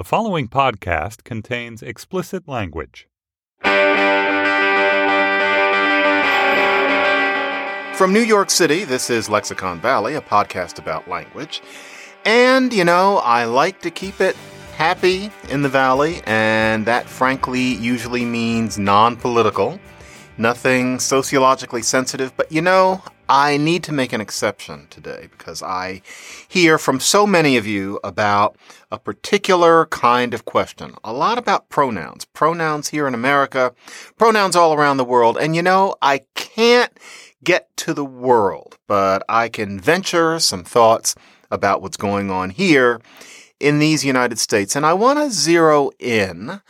The following podcast contains explicit language. From New York City, this is Lexicon Valley, a podcast about language. And, you know, I like to keep it happy in the Valley, and that frankly usually means non political, nothing sociologically sensitive. But, you know, I need to make an exception today because I hear from so many of you about a particular kind of question. A lot about pronouns. Pronouns here in America, pronouns all around the world. And you know, I can't get to the world, but I can venture some thoughts about what's going on here in these United States. And I want to zero in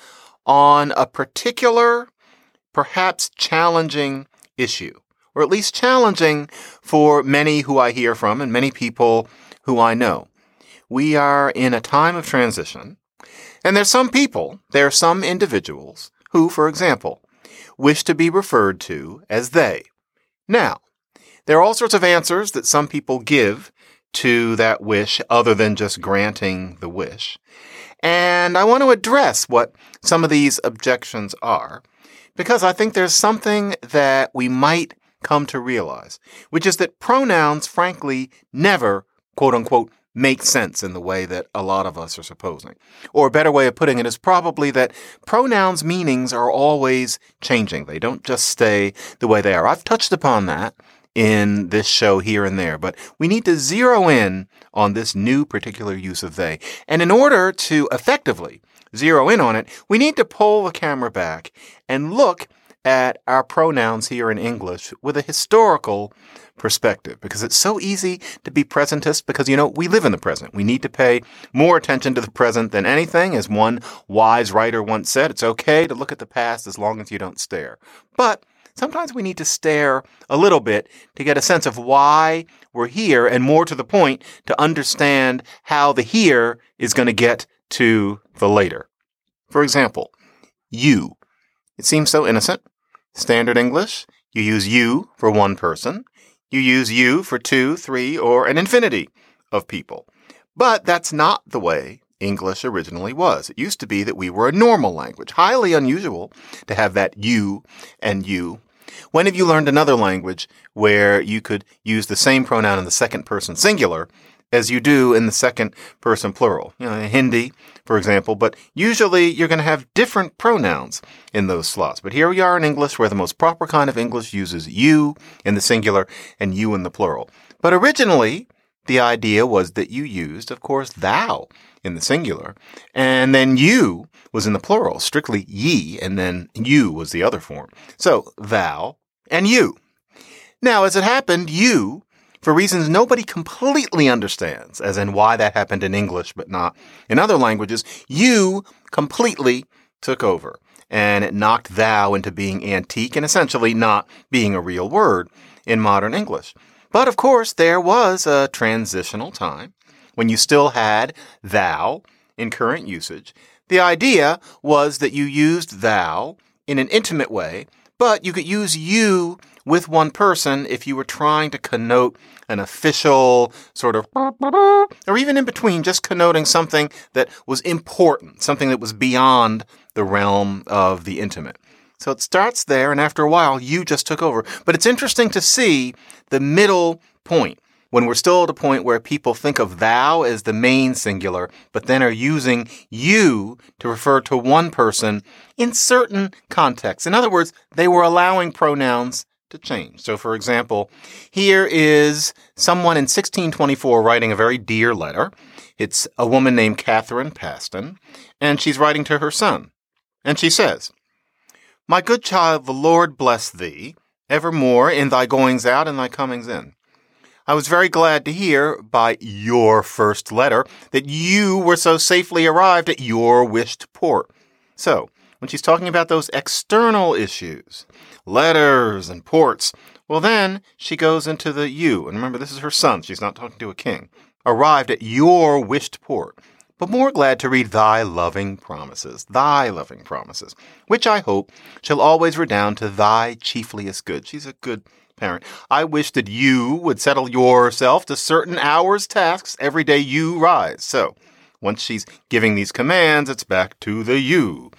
on a particular, perhaps challenging issue or at least challenging for many who I hear from and many people who I know. We are in a time of transition, and there's some people, there are some individuals who, for example, wish to be referred to as they. Now, there are all sorts of answers that some people give to that wish other than just granting the wish. And I want to address what some of these objections are because I think there's something that we might come to realize, which is that pronouns, frankly, never, quote unquote, make sense in the way that a lot of us are supposing. Or a better way of putting it is probably that pronouns' meanings are always changing. They don't just stay the way they are. I've touched upon that in this show here and there, but we need to zero in on this new particular use of they. And in order to effectively zero in on it, we need to pull the camera back and look at our pronouns here in English with a historical perspective because it's so easy to be presentist because, you know, we live in the present. We need to pay more attention to the present than anything. As one wise writer once said, it's okay to look at the past as long as you don't stare. But sometimes we need to stare a little bit to get a sense of why we're here and more to the point to understand how the here is going to get to the later. For example, you. It seems so innocent. Standard English, you use you for one person. You use you for two, three, or an infinity of people. But that's not the way English originally was. It used to be that we were a normal language, highly unusual to have that you and you. When have you learned another language where you could use the same pronoun in the second person singular as you do in the second person plural. You know, Hindi, for example, but usually you're going to have different pronouns in those slots. But here we are in English where the most proper kind of English uses you in the singular and you in the plural. But originally, the idea was that you used, of course, thou in the singular, and then you was in the plural, strictly ye, and then you was the other form. So thou and you. Now, as it happened, you for reasons nobody completely understands, as in why that happened in English but not in other languages, you completely took over. And it knocked thou into being antique and essentially not being a real word in modern English. But of course, there was a transitional time when you still had thou in current usage. The idea was that you used thou in an intimate way, but you could use you with one person if you were trying to connote an official sort of, or even in between, just connoting something that was important, something that was beyond the realm of the intimate. So it starts there, and after a while, you just took over. But it's interesting to see the middle point when we're still at a point where people think of thou as the main singular, but then are using you to refer to one person in certain contexts. In other words, they were allowing pronouns to change. So, for example, here is someone in 1624 writing a very dear letter. It's a woman named Catherine Paston, and she's writing to her son. And she says, My good child, the Lord bless thee evermore in thy goings out and thy comings in. I was very glad to hear by your first letter that you were so safely arrived at your wished port. So, when she's talking about those external issues, letters and ports, well, then she goes into the you. And remember, this is her son. She's not talking to a king. Arrived at your wished port, but more glad to read thy loving promises, thy loving promises, which I hope shall always redound to thy chiefliest good. She's a good parent. I wish that you would settle yourself to certain hours tasks every day you rise. So, Once she's giving these commands, it's back to the you.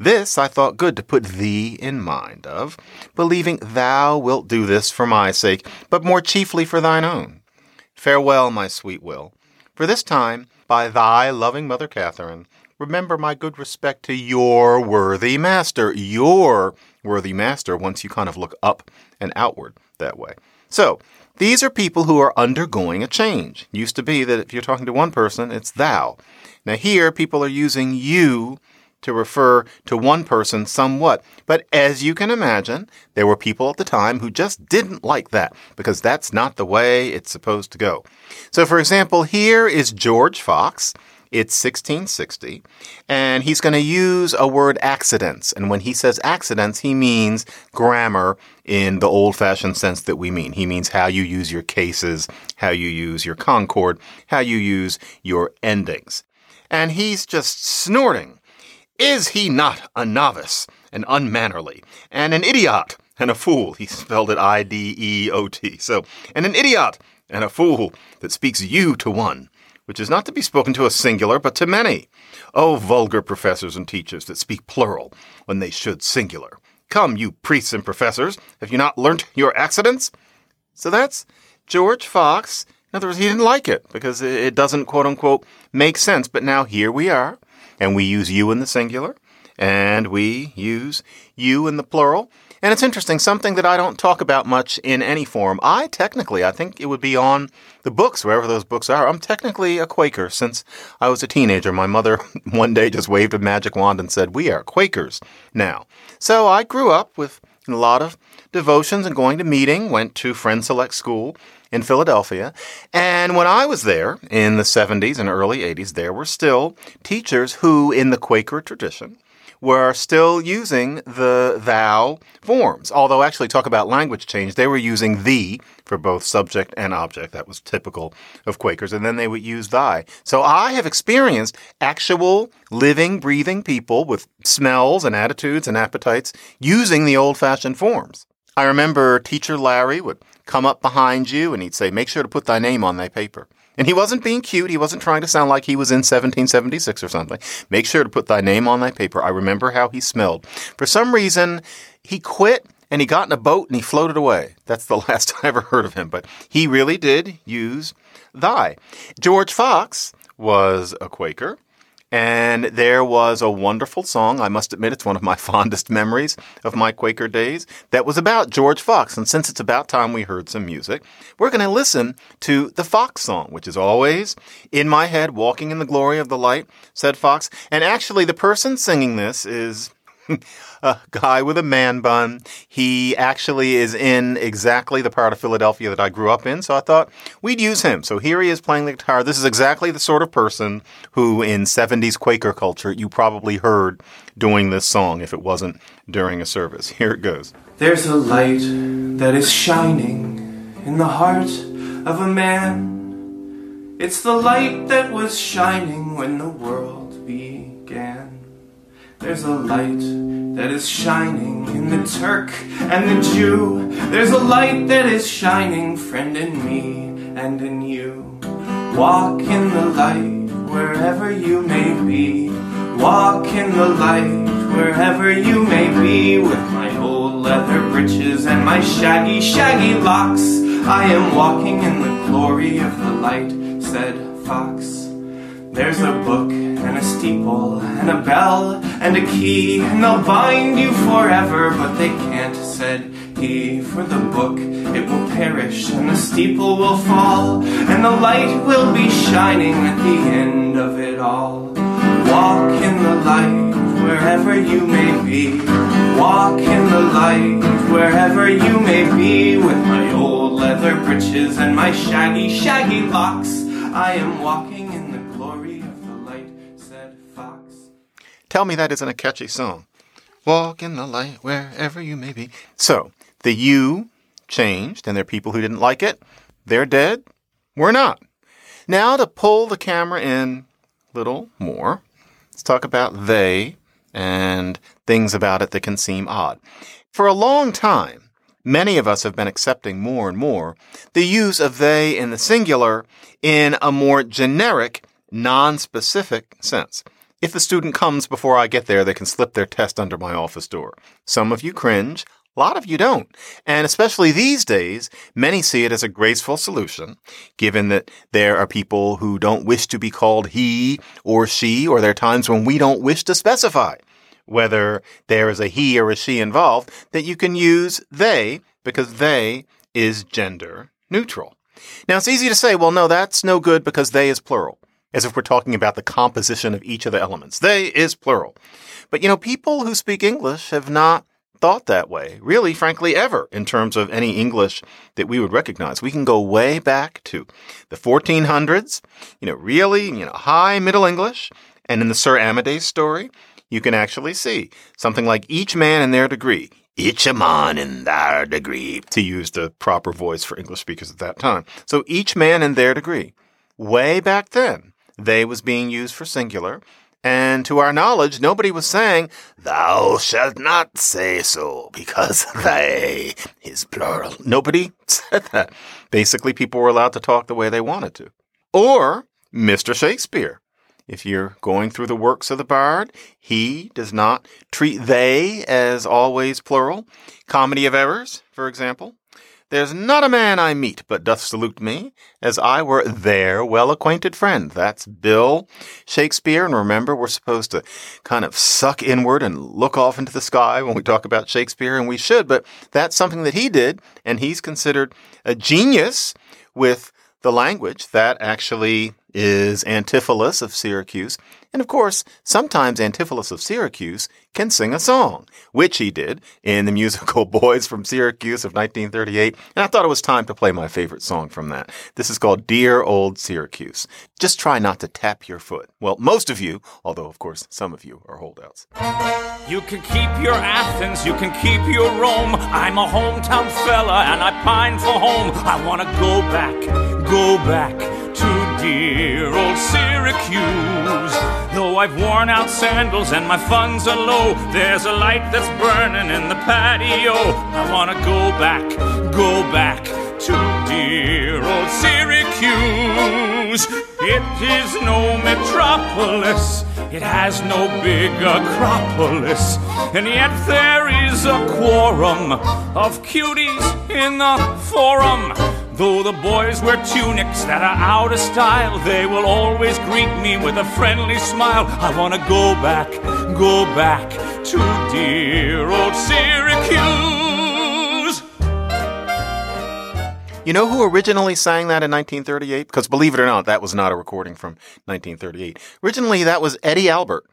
This I thought good to put thee in mind of, believing thou wilt do this for my sake, but more chiefly for thine own. Farewell, my sweet Will. For this time, by thy loving mother Catherine, remember my good respect to your worthy master, your worthy master, once you kind of look up and outward that way. So, these are people who are undergoing a change. Used to be that if you're talking to one person, it's thou. Now, here, people are using you to refer to one person somewhat. But as you can imagine, there were people at the time who just didn't like that because that's not the way it's supposed to go. So, for example, here is George Fox. It's 1660, and he's going to use a word accidents. And when he says accidents, he means grammar in the old fashioned sense that we mean. He means how you use your cases, how you use your concord, how you use your endings. And he's just snorting is he not a novice and unmannerly and an idiot and a fool? He spelled it I D E O T. So, and an idiot and a fool that speaks you to one, which is not to be spoken to a singular, but to many. Oh, vulgar professors and teachers that speak plural when they should singular. Come, you priests and professors, have you not learnt your accidents? So that's George Fox. In other words, he didn't like it because it doesn't, quote unquote, make sense. But now here we are and we use you in the singular, and we use you in the plural. And it's interesting, something that I don't talk about much in any form. I technically, I think it would be on the books, wherever those books are. I'm technically a Quaker since I was a teenager. My mother one day just waved a magic wand and said, We are Quakers now. So I grew up with a lot of devotions and going to meeting, went to Friend Select School, in Philadelphia. And when I was there in the 70s and early 80s, there were still teachers who, in the Quaker tradition, were still using the thou forms. Although, actually, talk about language change, they were using the for both subject and object. That was typical of Quakers. And then they would use thy. So I have experienced actual living, breathing people with smells and attitudes and appetites using the old fashioned forms. I remember teacher Larry would come up behind you and he'd say, Make sure to put thy name on thy paper. And he wasn't being cute. He wasn't trying to sound like he was in 1776 or something. Make sure to put thy name on thy paper. I remember how he smelled. For some reason, he quit and he got in a boat and he floated away. That's the last I ever heard of him. But he really did use thy. George Fox was a Quaker. And there was a wonderful song. I must admit, it's one of my fondest memories of my Quaker days that was about George Fox. And since it's about time we heard some music, we're going to listen to the Fox song, which is always in my head, walking in the glory of the light, said Fox. And actually, the person singing this is a guy with a man bun. He actually is in exactly the part of Philadelphia that I grew up in, so I thought we'd use him. So here he is playing the guitar. This is exactly the sort of person who, in 70s Quaker culture, you probably heard doing this song if it wasn't during a service. Here it goes. There's a light that is shining in the heart of a man. It's the light that was shining when the world. There's a light that is shining in the Turk and the Jew. There's a light that is shining, friend, in me and in you. Walk in the light wherever you may be. Walk in the light wherever you may be. With my old leather breeches and my shaggy, shaggy locks, I am walking in the glory of the light, said Fox. There's a book and a steeple and a bell and a key, and they'll bind you forever, but they can't, said he. For the book it will perish, and the steeple will fall, and the light will be shining at the end of it all. Walk in the light wherever you may be. Walk in the light wherever you may be. With my old leather breeches and my shaggy, shaggy locks, I am walking Tell me that isn't a catchy song. Walk in the light wherever you may be. So, the you changed, and there are people who didn't like it. They're dead. We're not. Now, to pull the camera in a little more, let's talk about they and things about it that can seem odd. For a long time, many of us have been accepting more and more the use of they in the singular in a more generic non-specific sense. If the student comes before I get there, they can slip their test under my office door. Some of you cringe. A lot of you don't. And especially these days, many see it as a graceful solution, given that there are people who don't wish to be called he or she, or there are times when we don't wish to specify whether there is a he or a she involved, that you can use they because they is gender neutral. Now it's easy to say, well, no, that's no good because they is plural, as if we're talking about the composition of each of the elements. They is plural. But you know, people who speak English have not thought that way, really, frankly, ever in terms of any English that we would recognize. We can go way back to the 1400s, you know, really, you know, high Middle English. And in the Sir Amadace story, you can actually see something like each man in their degree. Each a man in their degree, to use the proper voice for English speakers at that time. So each man in their degree. Way back then, they was being used for singular. And to our knowledge, nobody was saying, Thou shalt not say so, because they is plural. Nobody said that. Basically, people were allowed to talk the way they wanted to. Or Mr. Shakespeare. If you're going through the works of the bard, he does not treat they as always plural. Comedy of Errors, for example. There's not a man I meet but doth salute me as I were their well acquainted friend. That's Bill Shakespeare. And remember, we're supposed to kind of suck inward and look off into the sky when we talk about Shakespeare, and we should, but that's something that he did, and he's considered a genius with the language that actually is Antipholus of Syracuse. And of course, sometimes Antipholus of Syracuse can sing a song, which he did in the musical Boys from Syracuse of 1938. And I thought it was time to play my favorite song from that. This is called Dear Old Syracuse. Just try not to tap your foot. Well, most of you, although of course some of you are holdouts. You can keep your Athens, you can keep your Rome. I'm a hometown fella and I pine for home. I want to go back, go back to dear old Syracuse. I've worn out sandals and my funds are low, there's a light that's burning in the patio. I want to go back, go back to dear old Syracuse. It is no metropolis, it has no big acropolis, and yet there is a quorum of cuties in the forum. Though the boys wear tunics that are out of style, they will always greet me with a friendly smile. I want to go back, go back to dear old Syracuse. You know who originally sang that in 1938? Because believe it or not, that was not a recording from 1938. Originally, that was Eddie Albert.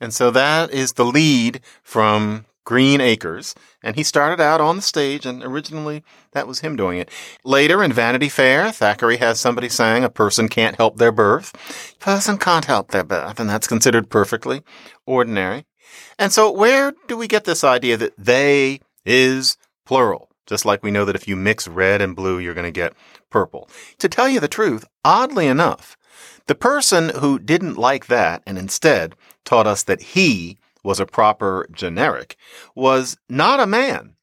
And so that is the lead from Green Acres. And he started out on the stage, and originally that was him doing it. Later in Vanity Fair, Thackeray has somebody saying a person can't help their birth. Person can't help their birth, and that's considered perfectly ordinary. And so where do we get this idea that they is plural? Just like we know that if you mix red and blue, you're going to get purple. To tell you the truth, oddly enough, the person who didn't like that and instead taught us that he was a proper generic was not a man.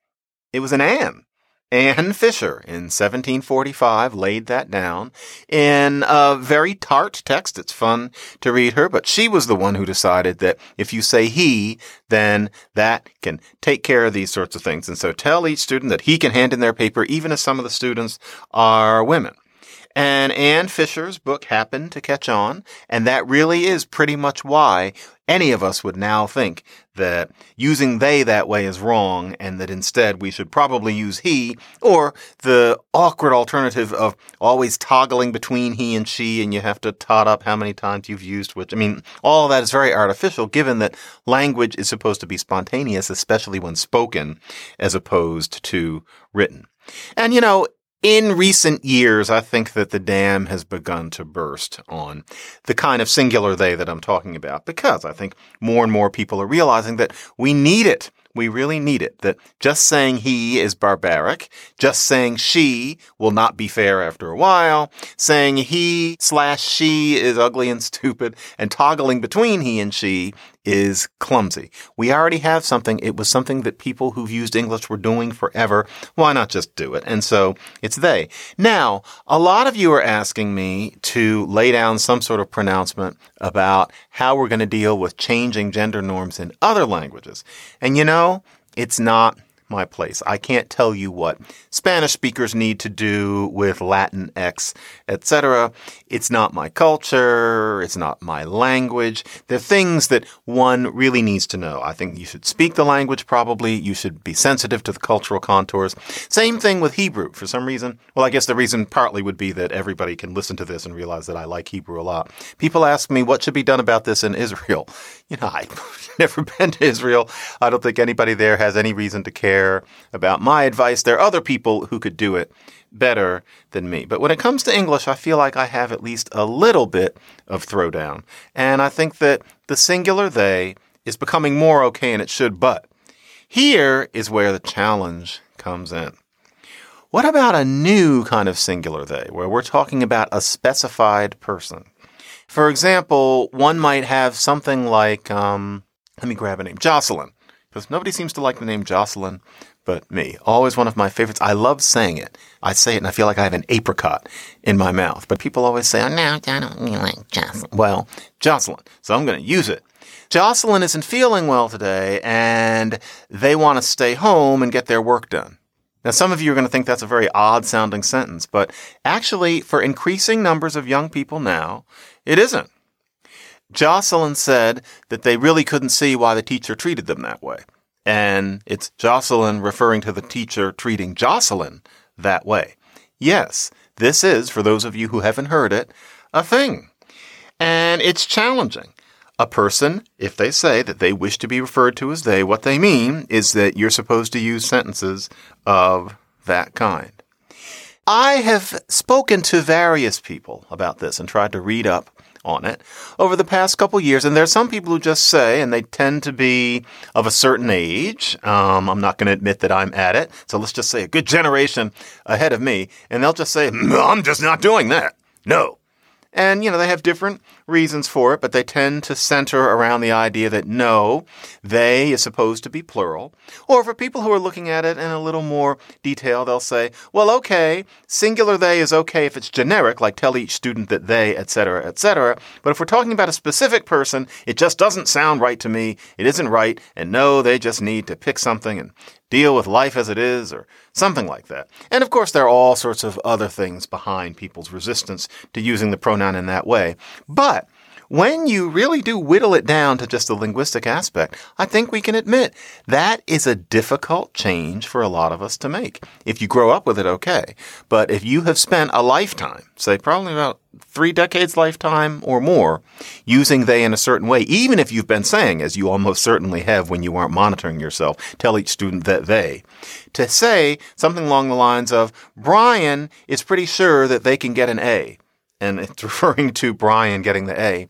It was an Anne. Anne Fisher in 1745 laid that down in a very tart text. It's fun to read her, but she was the one who decided that if you say he, then that can take care of these sorts of things. And so tell each student that he can hand in their paper, even if some of the students are women. And Anne Fisher's book happened to catch on, and that really is pretty much why any of us would now think that using they that way is wrong and that instead we should probably use he or the awkward alternative of always toggling between he and she and you have to tot up how many times you've used which. I mean, all that is very artificial given that language is supposed to be spontaneous, especially when spoken as opposed to written. And you know, in recent years, I think that the dam has begun to burst on the kind of singular they that I'm talking about because I think more and more people are realizing that we need it We really need it. That just saying he is barbaric, just saying she will not be fair after a while, saying he slash she is ugly and stupid, and toggling between he and she is clumsy. We already have something. It was something that people who've used English were doing forever. Why not just do it? And so it's they. Now, a lot of you are asking me to lay down some sort of pronouncement about how we're going to deal with changing gender norms in other languages. And you know, it's not my place. I can't tell you what Spanish speakers need to do with Latinx, etc. It's not my culture. It's not my language. They're things that one really needs to know. I think you should speak the language probably. You should be sensitive to the cultural contours. Same thing with Hebrew. For some reason, well, I guess the reason partly would be that everybody can listen to this and realize that I like Hebrew a lot. People ask me what should be done about this in Israel. You know, I've never been to Israel. I don't think anybody there has any reason to care care about my advice. There are other people who could do it better than me. But when it comes to English, I feel like I have at least a little bit of throwdown. And I think that the singular they is becoming more okay and it should, but here is where the challenge comes in. What about a new kind of singular they, where we're talking about a specified person? For example, one might have something like, um, let me grab a name, Jocelyn because nobody seems to like the name Jocelyn but me. Always one of my favorites. I love saying it. I say it and I feel like I have an apricot in my mouth. But people always say, oh, no, I don't like Jocelyn. Well, Jocelyn. So I'm going to use it. Jocelyn isn't feeling well today and they want to stay home and get their work done. Now, some of you are going to think that's a very odd sounding sentence, but actually, for increasing numbers of young people now, it isn't. Jocelyn said that they really couldn't see why the teacher treated them that way. And it's Jocelyn referring to the teacher treating Jocelyn that way. Yes, this is, for those of you who haven't heard it, a thing. And it's challenging. A person, if they say that they wish to be referred to as they, what they mean is that you're supposed to use sentences of that kind. I have spoken to various people about this and tried to read up on it over the past couple years. And there's some people who just say, and they tend to be of a certain age. Um, I'm not going to admit that I'm at it. So let's just say a good generation ahead of me. And they'll just say, I'm just not doing that. No, and, you know, they have different reasons for it, but they tend to center around the idea that no, they is supposed to be plural. Or for people who are looking at it in a little more detail, they'll say, well, okay, singular they is okay if it's generic, like tell each student that they, etc., etc. But if we're talking about a specific person, it just doesn't sound right to me. It isn't right. And no, they just need to pick something and deal with life as it is, or something like that. And of course, there are all sorts of other things behind people's resistance to using the pronoun in that way. But when you really do whittle it down to just the linguistic aspect, I think we can admit that is a difficult change for a lot of us to make. If you grow up with it, okay. But if you have spent a lifetime, say probably about three decades lifetime or more, using they in a certain way, even if you've been saying, as you almost certainly have when you aren't monitoring yourself, tell each student that they, to say something along the lines of, Brian is pretty sure that they can get an A and it's referring to Brian getting the A,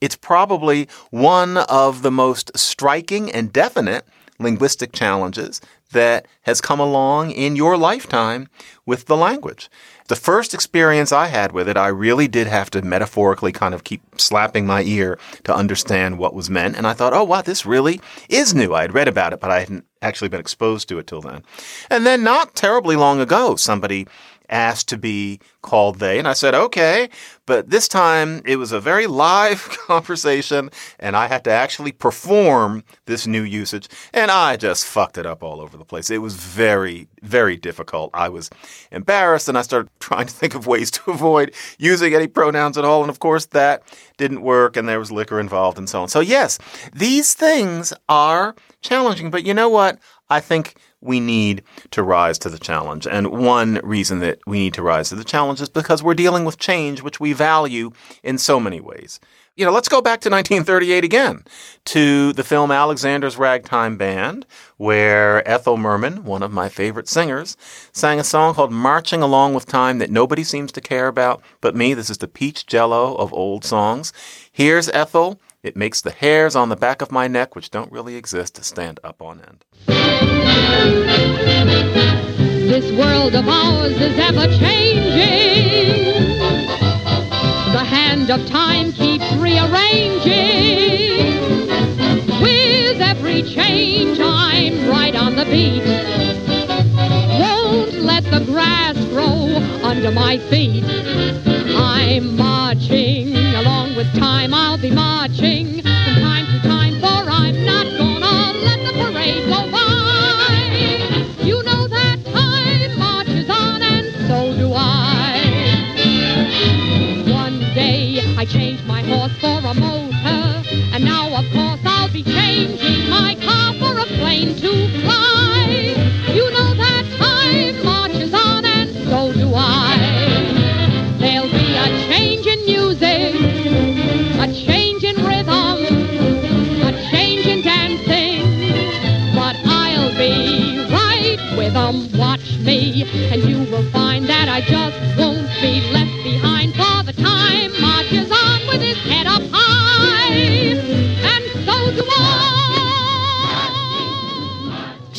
it's probably one of the most striking and definite linguistic challenges that has come along in your lifetime with the language. The first experience I had with it, I really did have to metaphorically kind of keep slapping my ear to understand what was meant. And I thought, oh, wow, this really is new. I had read about it, but I hadn't actually been exposed to it till then. And then not terribly long ago, somebody asked to be called they. And I said, okay. But this time it was a very live conversation and I had to actually perform this new usage. And I just fucked it up all over the place. It was very, very difficult. I was embarrassed and I started trying to think of ways to avoid using any pronouns at all. And of course, that didn't work and there was liquor involved and so on. So, yes, these things are challenging. But you know what? I think we need to rise to the challenge. And one reason that we need to rise to the challenge is because we're dealing with change, which we value in so many ways. You know, let's go back to 1938 again to the film Alexander's Ragtime Band, where Ethel Merman, one of my favorite singers, sang a song called Marching Along with Time that nobody seems to care about but me. This is the peach jello of old songs. Here's Ethel It makes the hairs on the back of my neck, which don't really exist, stand up on end. This world of ours is ever changing. The hand of time keeps rearranging. With every change, I'm right on the beat. Won't let the grass grow under my feet. I'm marching along with time. I'll be marching changed my horse for a motor, and now of course I'll be changing my car for a plane to fly. You know that time marches on, and so do I. There'll be a change in music, a change in rhythm, a change in dancing, but I'll be right with 'em. Watch me, and you will find that I just won't be left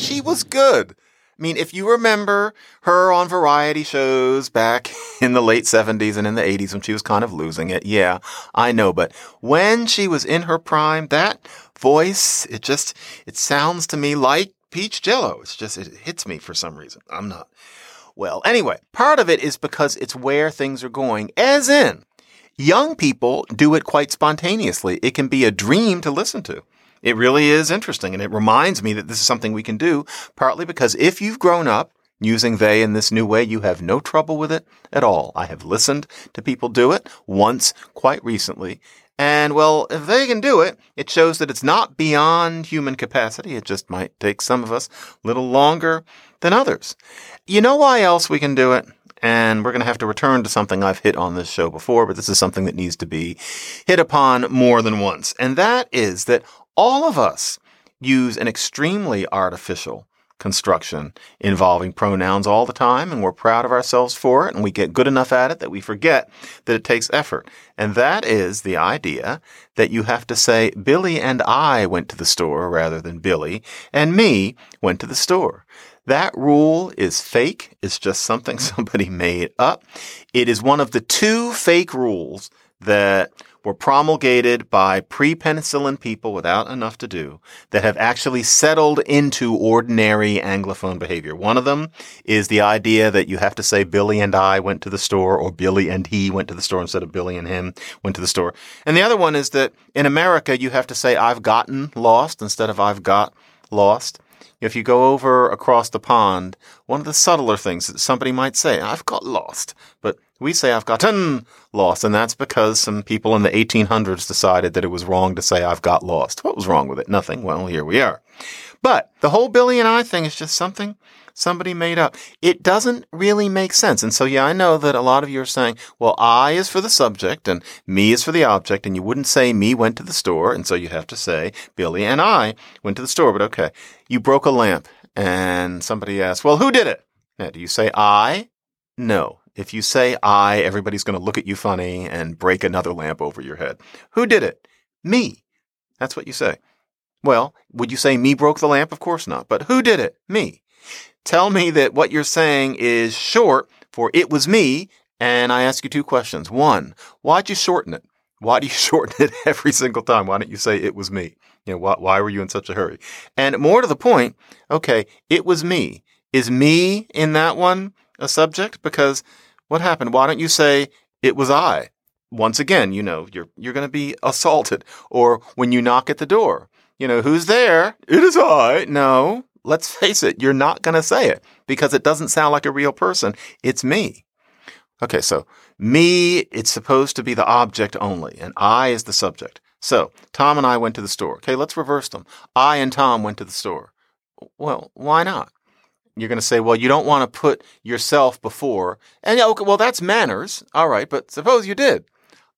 She was good. I mean, if you remember her on variety shows back in the late 70s and in the 80s when she was kind of losing it, yeah, I know. But when she was in her prime, that voice, it just, it sounds to me like peach jello. It's just, it hits me for some reason. I'm not. Well, anyway, part of it is because it's where things are going, as in, young people do it quite spontaneously. It can be a dream to listen to. It really is interesting. And it reminds me that this is something we can do, partly because if you've grown up using they in this new way, you have no trouble with it at all. I have listened to people do it once quite recently. And well, if they can do it, it shows that it's not beyond human capacity. It just might take some of us a little longer than others. You know why else we can do it? And we're going to have to return to something I've hit on this show before, but this is something that needs to be hit upon more than once. And that is that all of us use an extremely artificial construction involving pronouns all the time, and we're proud of ourselves for it, and we get good enough at it that we forget that it takes effort. And that is the idea that you have to say, Billy and I went to the store rather than Billy and me went to the store. That rule is fake. It's just something somebody made up. It is one of the two fake rules that were promulgated by pre-penicillin people without enough to do that have actually settled into ordinary Anglophone behavior. One of them is the idea that you have to say Billy and I went to the store or Billy and he went to the store instead of Billy and him went to the store. And the other one is that in America, you have to say I've gotten lost instead of I've got lost. If you go over across the pond, one of the subtler things that somebody might say, I've got lost, but we say I've gotten lost, and that's because some people in the 1800s decided that it was wrong to say I've got lost. What was wrong with it? Nothing. Well, here we are. But the whole Billy and I thing is just something somebody made up. It doesn't really make sense. And so, yeah, I know that a lot of you are saying, well, I is for the subject and me is for the object. And you wouldn't say me went to the store. And so you have to say Billy and I went to the store. But okay, you broke a lamp and somebody asked, well, who did it? Now, do you say I? No. If you say I, everybody's going to look at you funny and break another lamp over your head. Who did it? Me. That's what you say. Well, would you say me broke the lamp? Of course not. But who did it? Me. Tell me that what you're saying is short for it was me. And I ask you two questions. One, why'd you shorten it? Why do you shorten it every single time? Why don't you say it was me? You know, why, why were you in such a hurry? And more to the point, okay, it was me. Is me in that one a subject? Because what happened? Why don't you say it was I? Once again, you know, you're, you're going to be assaulted. Or when you knock at the door, you know, who's there? It is I. No, let's face it, you're not going to say it because it doesn't sound like a real person. It's me. Okay, so me, it's supposed to be the object only, and I is the subject. So Tom and I went to the store. Okay, let's reverse them. I and Tom went to the store. Well, why not? You're going to say, well, you don't want to put yourself before. And yeah, okay, well, that's manners. All right, but suppose you did.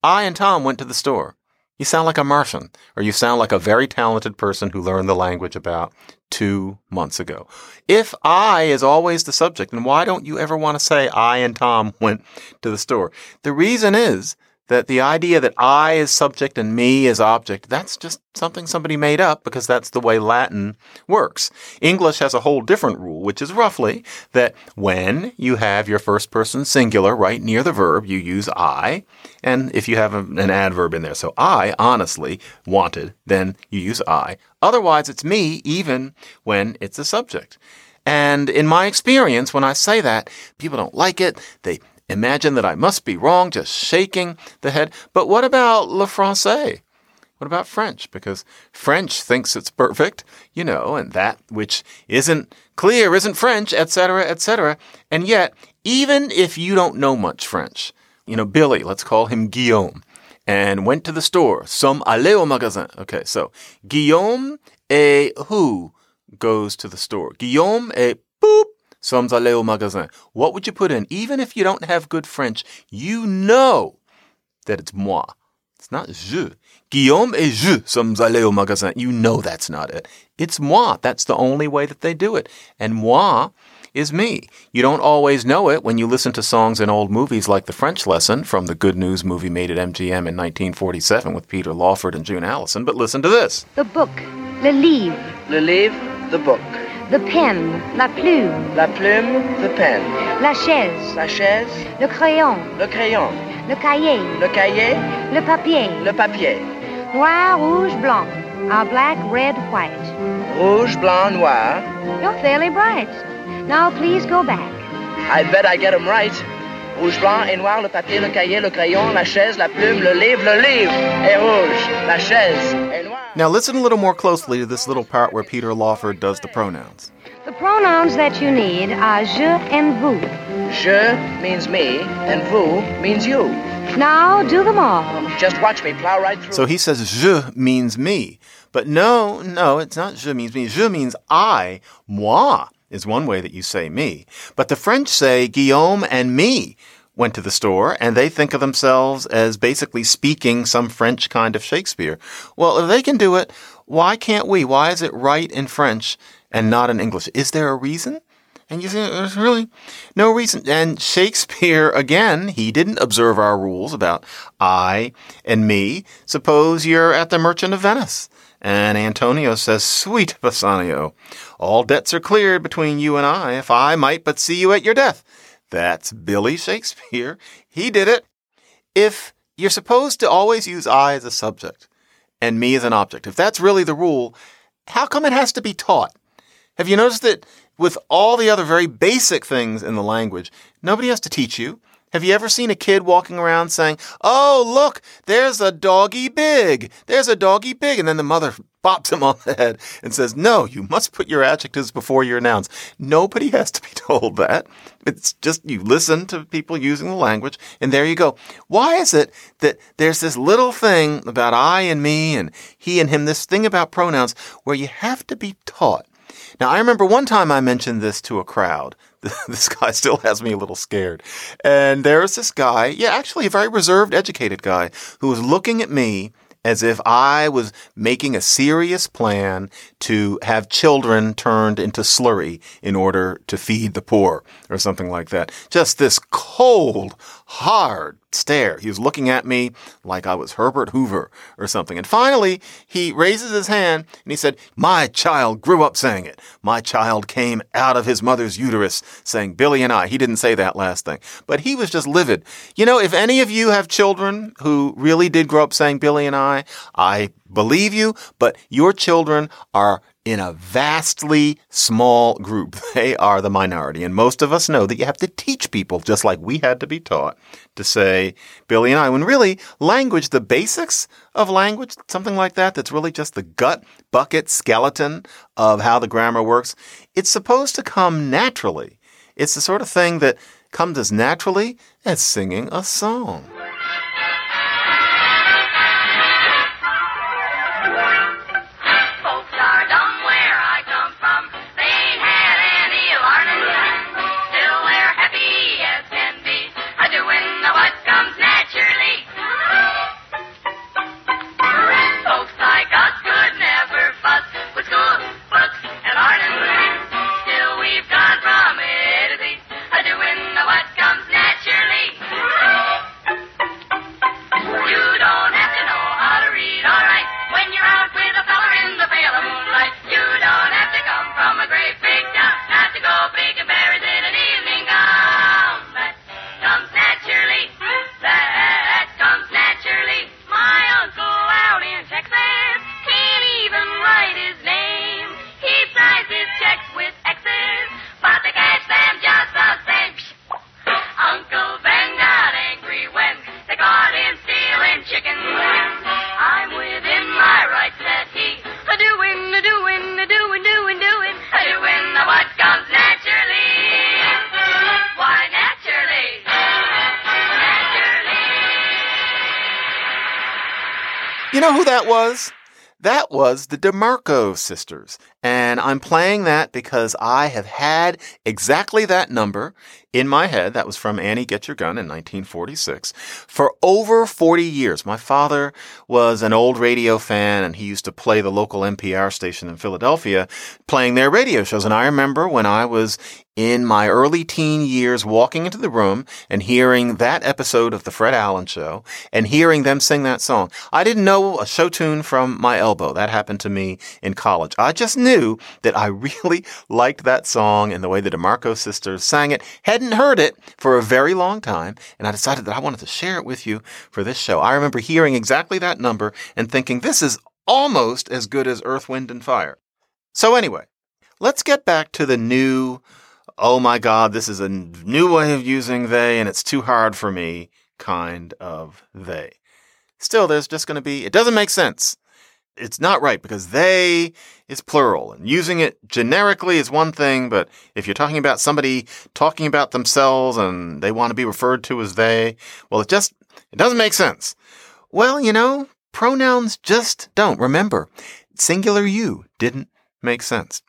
I and Tom went to the store. You sound like a Martian, or you sound like a very talented person who learned the language about two months ago. If I is always the subject, then why don't you ever want to say I and Tom went to the store? The reason is that the idea that I is subject and me is object, that's just something somebody made up because that's the way Latin works. English has a whole different rule, which is roughly that when you have your first person singular right near the verb, you use I. And if you have a, an adverb in there, so I honestly wanted, then you use I. Otherwise, it's me even when it's a subject. And in my experience, when I say that, people don't like it. They imagine that I must be wrong, just shaking the head. But what about le français? What about French? Because French thinks it's perfect, you know, and that which isn't clear isn't French, etc., etc. And yet, even if you don't know much French, you know, Billy, let's call him Guillaume, and went to the store. Some allé au magasin. Okay, so Guillaume et who goes to the store? Guillaume et boop sommes allés au magasin. What would you put in? Even if you don't have good French, you know that it's moi. It's not je. Guillaume et je sommes allés au magasin. You know that's not it. It's moi. That's the only way that they do it. And moi is me. You don't always know it when you listen to songs in old movies like The French Lesson from the Good News movie made at MGM in 1947 with Peter Lawford and June Allyson. But listen to this. The book, le livre, Le livre, the book. The pen, la plume, La plume, the pen. la chaise, La chaise, le crayon, le crayon. le cahier, Le cahier, le papier, le papier. noir, rouge, blanc, or black, red, white. Rouge, blanc, noir. You're fairly bright. Now please go back. I bet I get 'em right. Rouge, blanc et noir, le papier, le cahier, le crayon, la chaise, la plume, le livre, le livre. Et rouge, la chaise, et noir. Now listen a little more closely to this little part where Peter Lawford does the pronouns. The pronouns that you need are je and vous. Je means me, and vous means you. Now do them all. Just watch me plow right through. So he says je means me. But no, no, it's not je means me. Je means I. Moi is one way that you say me. But the French say Guillaume and me went to the store and they think of themselves as basically speaking some French kind of Shakespeare. Well, if they can do it, why can't we? Why is it right in French and not in English? Is there a reason? And you say, there's really no reason. And Shakespeare, again, he didn't observe our rules about I and me. Suppose you're at the Merchant of Venice. And Antonio says, Sweet Bassanio, all debts are cleared between you and I, if I might but see you at your death. That's Billy Shakespeare. He did it. If you're supposed to always use I as a subject and me as an object, if that's really the rule, how come it has to be taught? Have you noticed that with all the other very basic things in the language, nobody has to teach you? Have you ever seen a kid walking around saying, Oh, look, there's a doggy big. There's a doggy big. And then the mother bops him on the head and says, No, you must put your adjectives before your nouns. Nobody has to be told that. It's just you listen to people using the language and there you go. Why is it that there's this little thing about I and me and he and him, this thing about pronouns where you have to be taught? Now, I remember one time I mentioned this to a crowd. This guy still has me a little scared. And there was this guy, yeah, actually a very reserved, educated guy, who was looking at me as if I was making a serious plan to have children turned into slurry in order to feed the poor or something like that. Just this cold, hard stare. He was looking at me like I was Herbert Hoover or something. And finally, he raises his hand and he said, My child grew up saying it. My child came out of his mother's uterus saying Billy and I. He didn't say that last thing, but he was just livid. You know, if any of you have children who really did grow up saying Billy and I, I believe you, but your children are in a vastly small group. They are the minority. And most of us know that you have to teach people, just like we had to be taught, to say Billy and I, when really language, the basics of language, something like that, that's really just the gut bucket skeleton of how the grammar works, it's supposed to come naturally. It's the sort of thing that comes as naturally as singing a song. Know who that was? That was the DeMarco sisters. And I'm playing that because I have had exactly that number in my head. That was from Annie Get Your Gun in 1946 for over 40 years. My father was an old radio fan and he used to play the local NPR station in Philadelphia playing their radio shows. And I remember when I was in my early teen years walking into the room and hearing that episode of the Fred Allen show and hearing them sing that song. I didn't know a show tune from my elbow. That happened to me in college. I just knew that I really liked that song and the way the DeMarco sisters sang it. Hadn't heard it for a very long time and I decided that I wanted to share it with you for this show. I remember hearing exactly that number and thinking this is almost as good as Earth, Wind and Fire. So anyway, let's get back to the new oh my God, this is a new way of using they and it's too hard for me kind of they. Still, there's just going to be, it doesn't make sense. It's not right because they is plural and using it generically is one thing, but if you're talking about somebody talking about themselves and they want to be referred to as they, well, it just, it doesn't make sense. Well, you know, pronouns just don't. Remember, singular you didn't make sense.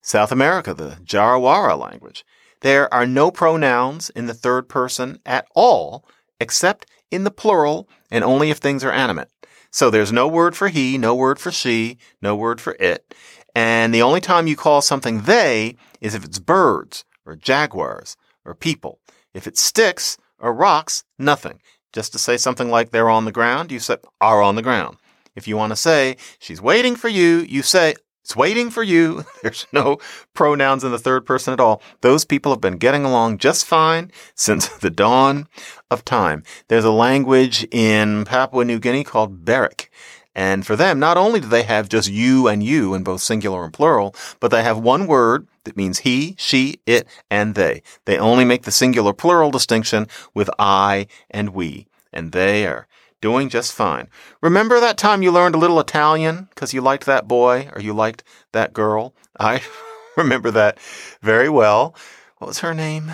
South America, the Jarawara language. There are no pronouns in the third person at all, except in the plural and only if things are animate. So there's no word for he, no word for she, no word for it. And the only time you call something they is if it's birds or jaguars or people. If it's sticks or rocks, nothing. Just to say something like they're on the ground, you say are on the ground. If you want to say she's waiting for you, you say it's waiting for you. There's no pronouns in the third person at all. Those people have been getting along just fine since the dawn of time. There's a language in Papua New Guinea called Berik. And for them, not only do they have just you and you in both singular and plural, but they have one word that means he, she, it, and they. They only make the singular plural distinction with I and we. And they are doing just fine. Remember that time you learned a little Italian because you liked that boy or you liked that girl? I remember that very well. What was her name?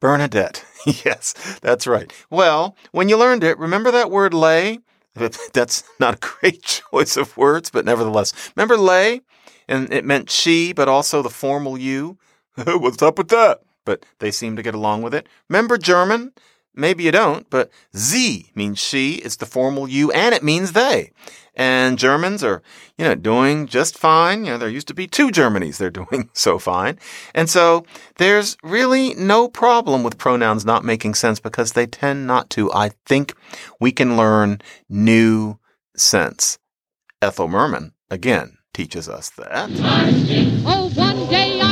Bernadette. yes, that's right. Well, when you learned it, remember that word lay? That's not a great choice of words, but nevertheless. Remember lay? And it meant she, but also the formal you. What's up with that? But they seem to get along with it. Remember German? Maybe you don't, but sie means she, it's the formal you, and it means they. And Germans are, you know, doing just fine. You know, there used to be two Germanys. They're doing so fine. And so there's really no problem with pronouns not making sense because they tend not to. I think we can learn new sense. Ethel Merman, again, teaches us that. Oh, one day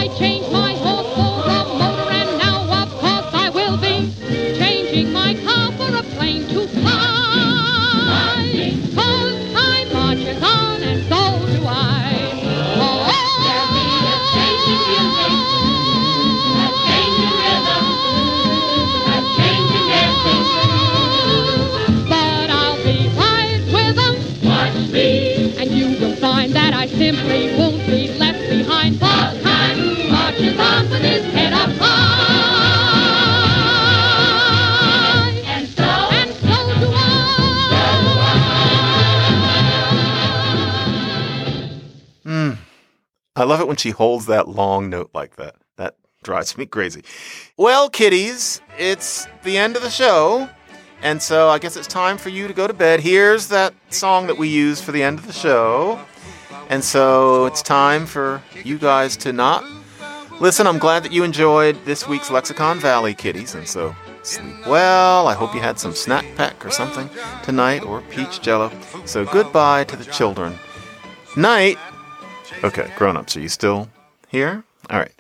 I love it when she holds that long note like that. That drives me crazy. Well, kiddies, it's the end of the show. And so I guess it's time for you to go to bed. Here's that song that we use for the end of the show. And so it's time for you guys to not listen. I'm glad that you enjoyed this week's Lexicon Valley, kiddies. And so sleep well. I hope you had some snack pack or something tonight or peach jello. So goodbye to the children. Night. Okay, grown-ups, are you still here? All right.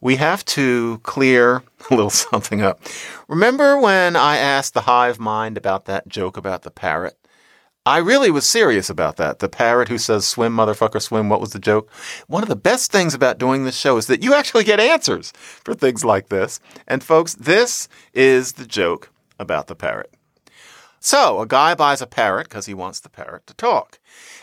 We have to clear a little something up. Remember when I asked the hive mind about that joke about the parrot? I really was serious about that. The parrot who says, swim, motherfucker, swim. What was the joke? One of the best things about doing this show is that you actually get answers for things like this. And folks, this is the joke about the parrot. So, a guy buys a parrot because he wants the parrot to talk.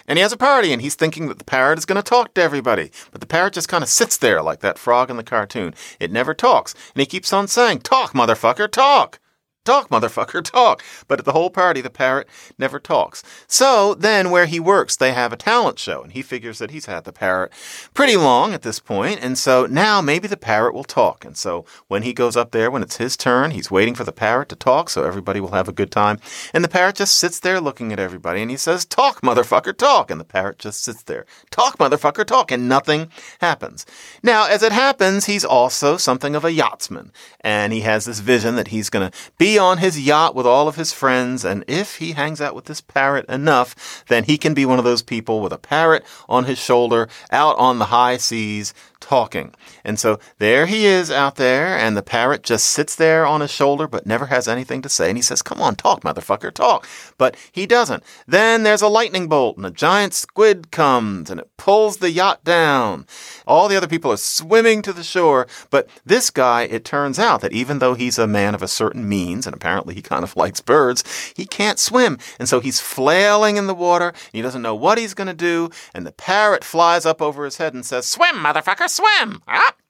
And he has a party and he's thinking that the parrot is going to talk to everybody. But the parrot just kind of sits there like that frog in the cartoon. It never talks. And he keeps on saying, Talk, motherfucker, talk. Talk, motherfucker, talk. But at the whole party, the parrot never talks. So then, where he works, they have a talent show, and he figures that he's had the parrot pretty long at this point, and so now maybe the parrot will talk. And so when he goes up there, when it's his turn, he's waiting for the parrot to talk, so everybody will have a good time. And the parrot just sits there looking at everybody, and he says, "Talk, motherfucker, talk." And the parrot just sits there, "Talk, motherfucker, talk," and nothing happens. Now, as it happens, he's also something of a yachtsman, and he has this vision that he's going to be on his yacht with all of his friends, and if he hangs out with this parrot enough, then he can be one of those people with a parrot on his shoulder out on the high seas talking. And so there he is out there, and the parrot just sits there on his shoulder but never has anything to say. And he says, Come on, talk, motherfucker, talk. But he doesn't. Then there's a lightning bolt, and a giant squid comes, and it pulls the yacht down. All the other people are swimming to the shore. But this guy, it turns out that even though he's a man of a certain means, and apparently he kind of likes birds, he can't swim. And so he's flailing in the water, he doesn't know what he's going to do. And the parrot flies up over his head and says, Swim, motherfucker, swim! Ah!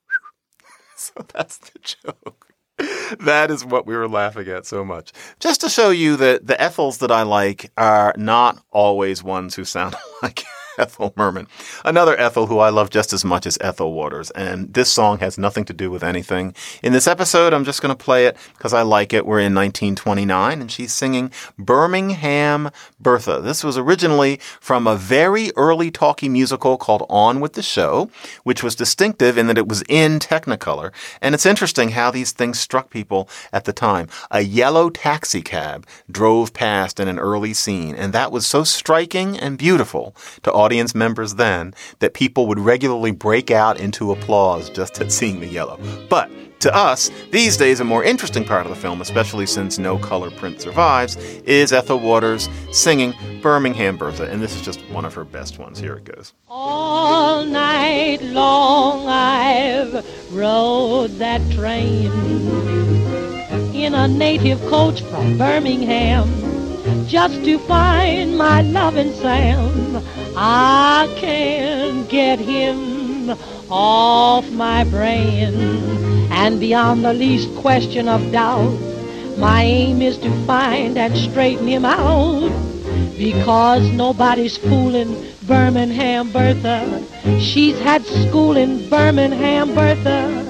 So that's the joke. That is what we were laughing at so much. Just to show you that the Ethels that I like are not always ones who sound like Ethel Merman. Another Ethel who I love just as much as Ethel Waters. And this song has nothing to do with anything. In this episode, I'm just going to play it because I like it. We're in 1929 and she's singing Birmingham Bertha. This was originally from a very early talkie musical called On with the Show, which was distinctive in that it was in Technicolor. And it's interesting how these things struck people at the time. A yellow taxi cab drove past in an early scene, and that was so striking and beautiful to audience members then that people would regularly break out into applause just at seeing the yellow. But to us, these days, a more interesting part of the film, especially since no color print survives, is Ethel Waters singing Birmingham Bertha. And this is just one of her best ones. Here it goes. All night long I've rode that train in a native coach from Birmingham just to find my loving Sam. I can't get him off my brain, and beyond the least question of doubt, my aim is to find and straighten him out because nobody's fooling Birmingham Bertha. She's had school in Birmingham Bertha.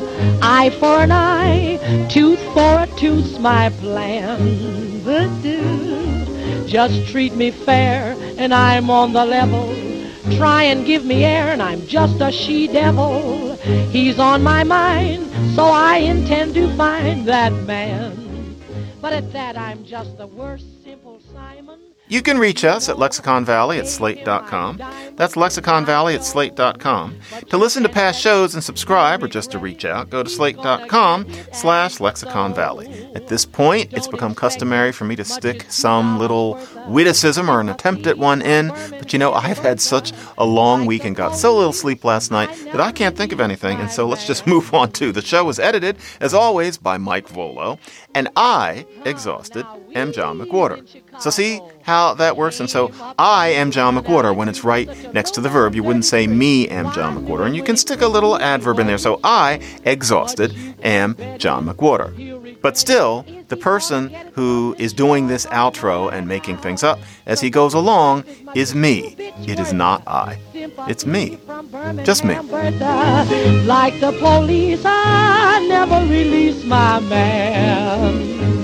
Eye for an eye, tooth for a tooth's my plan. But do just treat me fair, and I'm on the level. Try and give me air, and I'm just a she devil. He's on my mind, so I intend to find that man. But at that, I'm just the worst. You can reach us at Lexicon Valley at slate.com. That's Lexicon Valley at slate.com. To listen to past shows and subscribe, or just to reach out, go to slate.com slash Lexicon Valley. At this point, it's become customary for me to stick some little witticism or an attempt at one in, but you know, I've had such a long week and got so little sleep last night that I can't think of anything, and so let's just move on to. The show was edited, as always, by Mike Vuolo, and I, exhausted, am John McWhorter. So see how that works? And so I am John McWhorter when it's right next to the verb. You wouldn't say me am John McWhorter. And you can stick a little adverb in there. So I, exhausted, am John McWhorter. But still, the person who is doing this outro and making things up as he goes along is me. It is not I. It's me. Just me. Like the police, I never release my man.